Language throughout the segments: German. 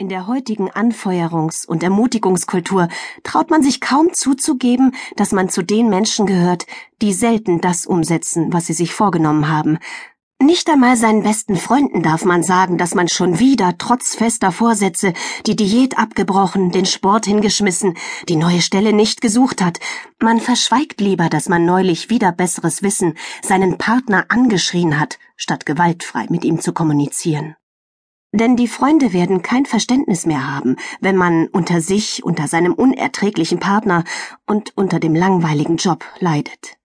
In der heutigen Anfeuerungs- und Ermutigungskultur traut man sich kaum zuzugeben, dass man zu den Menschen gehört, die selten das umsetzen, was sie sich vorgenommen haben. Nicht einmal seinen besten Freunden darf man sagen, dass man schon wieder trotz fester Vorsätze die Diät abgebrochen, den Sport hingeschmissen, die neue Stelle nicht gesucht hat. Man verschweigt lieber, dass man neulich wieder besseres Wissen seinen Partner angeschrien hat, statt gewaltfrei mit ihm zu kommunizieren. Denn die Freunde werden kein Verständnis mehr haben, wenn man unter sich, unter seinem unerträglichen Partner und unter dem langweiligen Job leidet.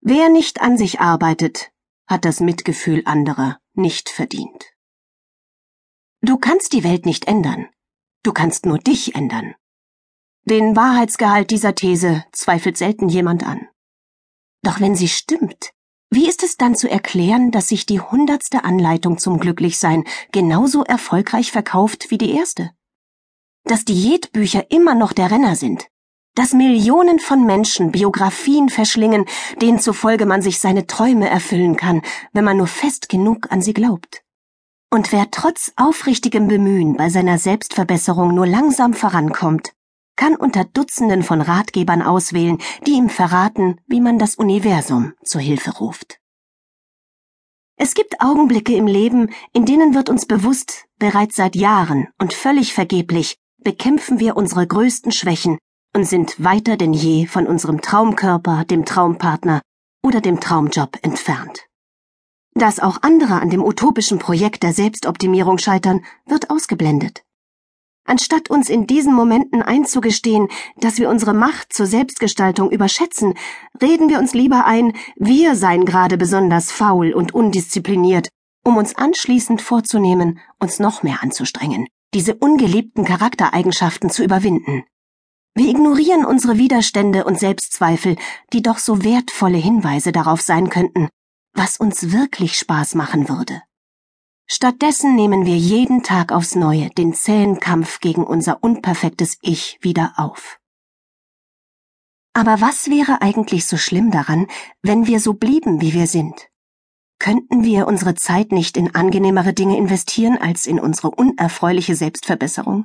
Wer nicht an sich arbeitet, hat das Mitgefühl anderer nicht verdient. Du kannst die Welt nicht ändern, du kannst nur dich ändern. Den Wahrheitsgehalt dieser These zweifelt selten jemand an. Doch wenn sie stimmt, wie ist es dann zu erklären, dass sich die hundertste Anleitung zum Glücklichsein genauso erfolgreich verkauft wie die erste? Dass Diätbücher immer noch der Renner sind? Dass Millionen von Menschen Biografien verschlingen, denen zufolge man sich seine Träume erfüllen kann, wenn man nur fest genug an sie glaubt? Und wer trotz aufrichtigem Bemühen bei seiner Selbstverbesserung nur langsam vorankommt, kann unter Dutzenden von Ratgebern auswählen, die ihm verraten, wie man das Universum zur Hilfe ruft. Es gibt Augenblicke im Leben, in denen wird uns bewusst, bereits seit Jahren und völlig vergeblich bekämpfen wir unsere größten Schwächen und sind weiter denn je von unserem Traumkörper, dem Traumpartner oder dem Traumjob entfernt. Dass auch andere an dem utopischen Projekt der Selbstoptimierung scheitern, wird ausgeblendet. Anstatt uns in diesen Momenten einzugestehen, dass wir unsere Macht zur Selbstgestaltung überschätzen, reden wir uns lieber ein, wir seien gerade besonders faul und undiszipliniert, um uns anschließend vorzunehmen, uns noch mehr anzustrengen, diese ungeliebten Charaktereigenschaften zu überwinden. Wir ignorieren unsere Widerstände und Selbstzweifel, die doch so wertvolle Hinweise darauf sein könnten, was uns wirklich Spaß machen würde. Stattdessen nehmen wir jeden Tag aufs Neue den zähen Kampf gegen unser unperfektes Ich wieder auf. Aber was wäre eigentlich so schlimm daran, wenn wir so blieben, wie wir sind? Könnten wir unsere Zeit nicht in angenehmere Dinge investieren als in unsere unerfreuliche Selbstverbesserung?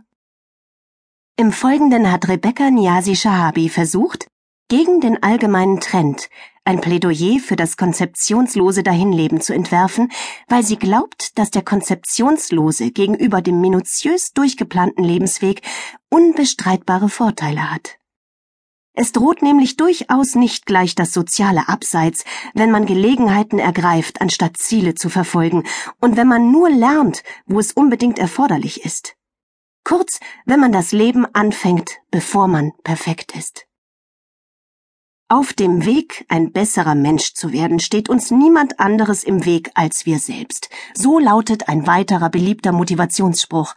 Im Folgenden hat Rebecca Niazi Shahabi versucht, gegen den allgemeinen Trend ein Plädoyer für das konzeptionslose Dahinleben zu entwerfen, weil sie glaubt, dass der konzeptionslose gegenüber dem minutiös durchgeplanten Lebensweg unbestreitbare Vorteile hat. Es droht nämlich durchaus nicht gleich das soziale Abseits, wenn man Gelegenheiten ergreift, anstatt Ziele zu verfolgen, und wenn man nur lernt, wo es unbedingt erforderlich ist. Kurz, wenn man das Leben anfängt, bevor man perfekt ist. Auf dem Weg, ein besserer Mensch zu werden, steht uns niemand anderes im Weg als wir selbst. So lautet ein weiterer beliebter Motivationsspruch.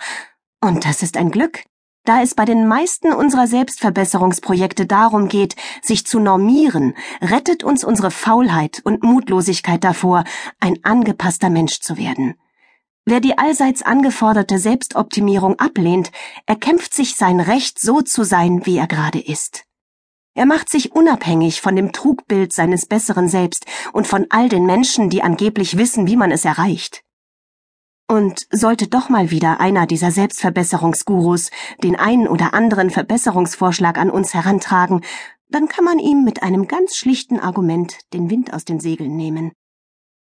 Und das ist ein Glück, da es bei den meisten unserer Selbstverbesserungsprojekte darum geht, sich zu normieren, rettet uns unsere Faulheit und Mutlosigkeit davor, ein angepasster Mensch zu werden. Wer die allseits angeforderte Selbstoptimierung ablehnt, erkämpft sich sein Recht, so zu sein, wie er gerade ist. Er macht sich unabhängig von dem Trugbild seines besseren Selbst und von all den Menschen, die angeblich wissen, wie man es erreicht. Und sollte doch mal wieder einer dieser Selbstverbesserungsgurus den einen oder anderen Verbesserungsvorschlag an uns herantragen, dann kann man ihm mit einem ganz schlichten Argument den Wind aus den Segeln nehmen.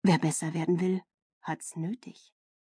Wer besser werden will, hat's nötig.